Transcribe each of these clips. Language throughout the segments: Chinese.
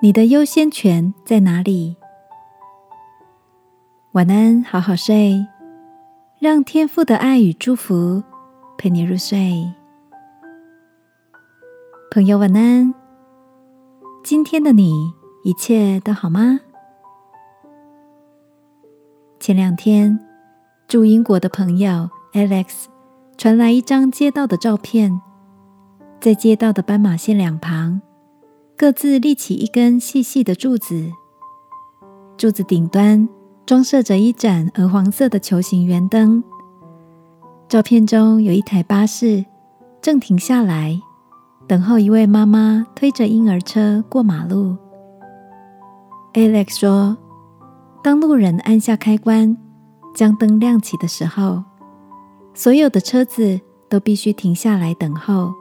你的优先权在哪里？晚安，好好睡，让天父的爱与祝福陪你入睡。朋友，晚安。今天的你一切都好吗？前两天，住英国的朋友 Alex 传来一张街道的照片，在街道的斑马线两旁。各自立起一根细细的柱子，柱子顶端装设着一盏鹅黄色的球形圆灯。照片中有一台巴士正停下来，等候一位妈妈推着婴儿车过马路。Alex 说：“当路人按下开关，将灯亮起的时候，所有的车子都必须停下来等候，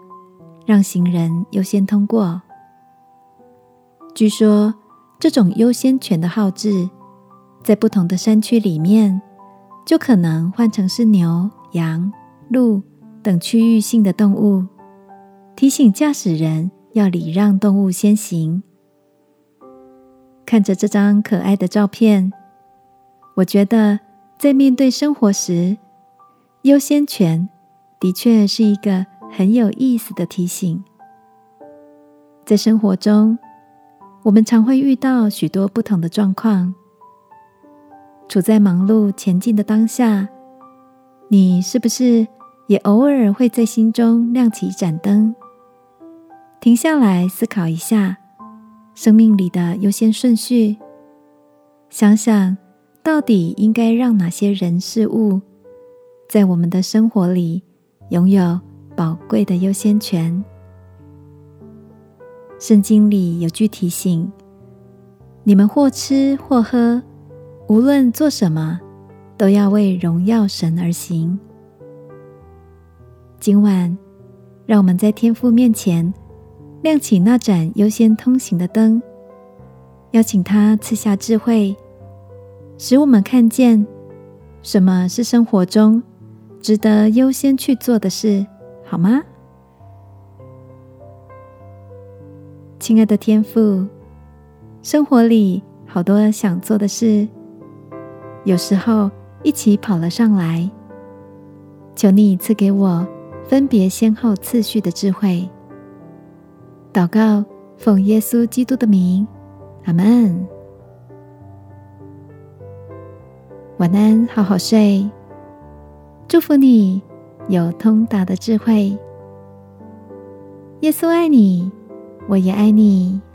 让行人优先通过。”据说，这种优先权的号志，在不同的山区里面，就可能换成是牛、羊、鹿等区域性的动物，提醒驾驶人要礼让动物先行。看着这张可爱的照片，我觉得在面对生活时，优先权的确是一个很有意思的提醒。在生活中。我们常会遇到许多不同的状况，处在忙碌前进的当下，你是不是也偶尔会在心中亮起一盏灯，停下来思考一下生命里的优先顺序，想想到底应该让哪些人事物在我们的生活里拥有宝贵的优先权？圣经里有句提醒：你们或吃或喝，无论做什么，都要为荣耀神而行。今晚，让我们在天父面前亮起那盏优先通行的灯，邀请他赐下智慧，使我们看见什么是生活中值得优先去做的事，好吗？亲爱的天父，生活里好多想做的事，有时候一起跑了上来。求你赐给我分别先后次序的智慧。祷告，奉耶稣基督的名，阿门。晚安，好好睡。祝福你有通达的智慧。耶稣爱你。我也爱你。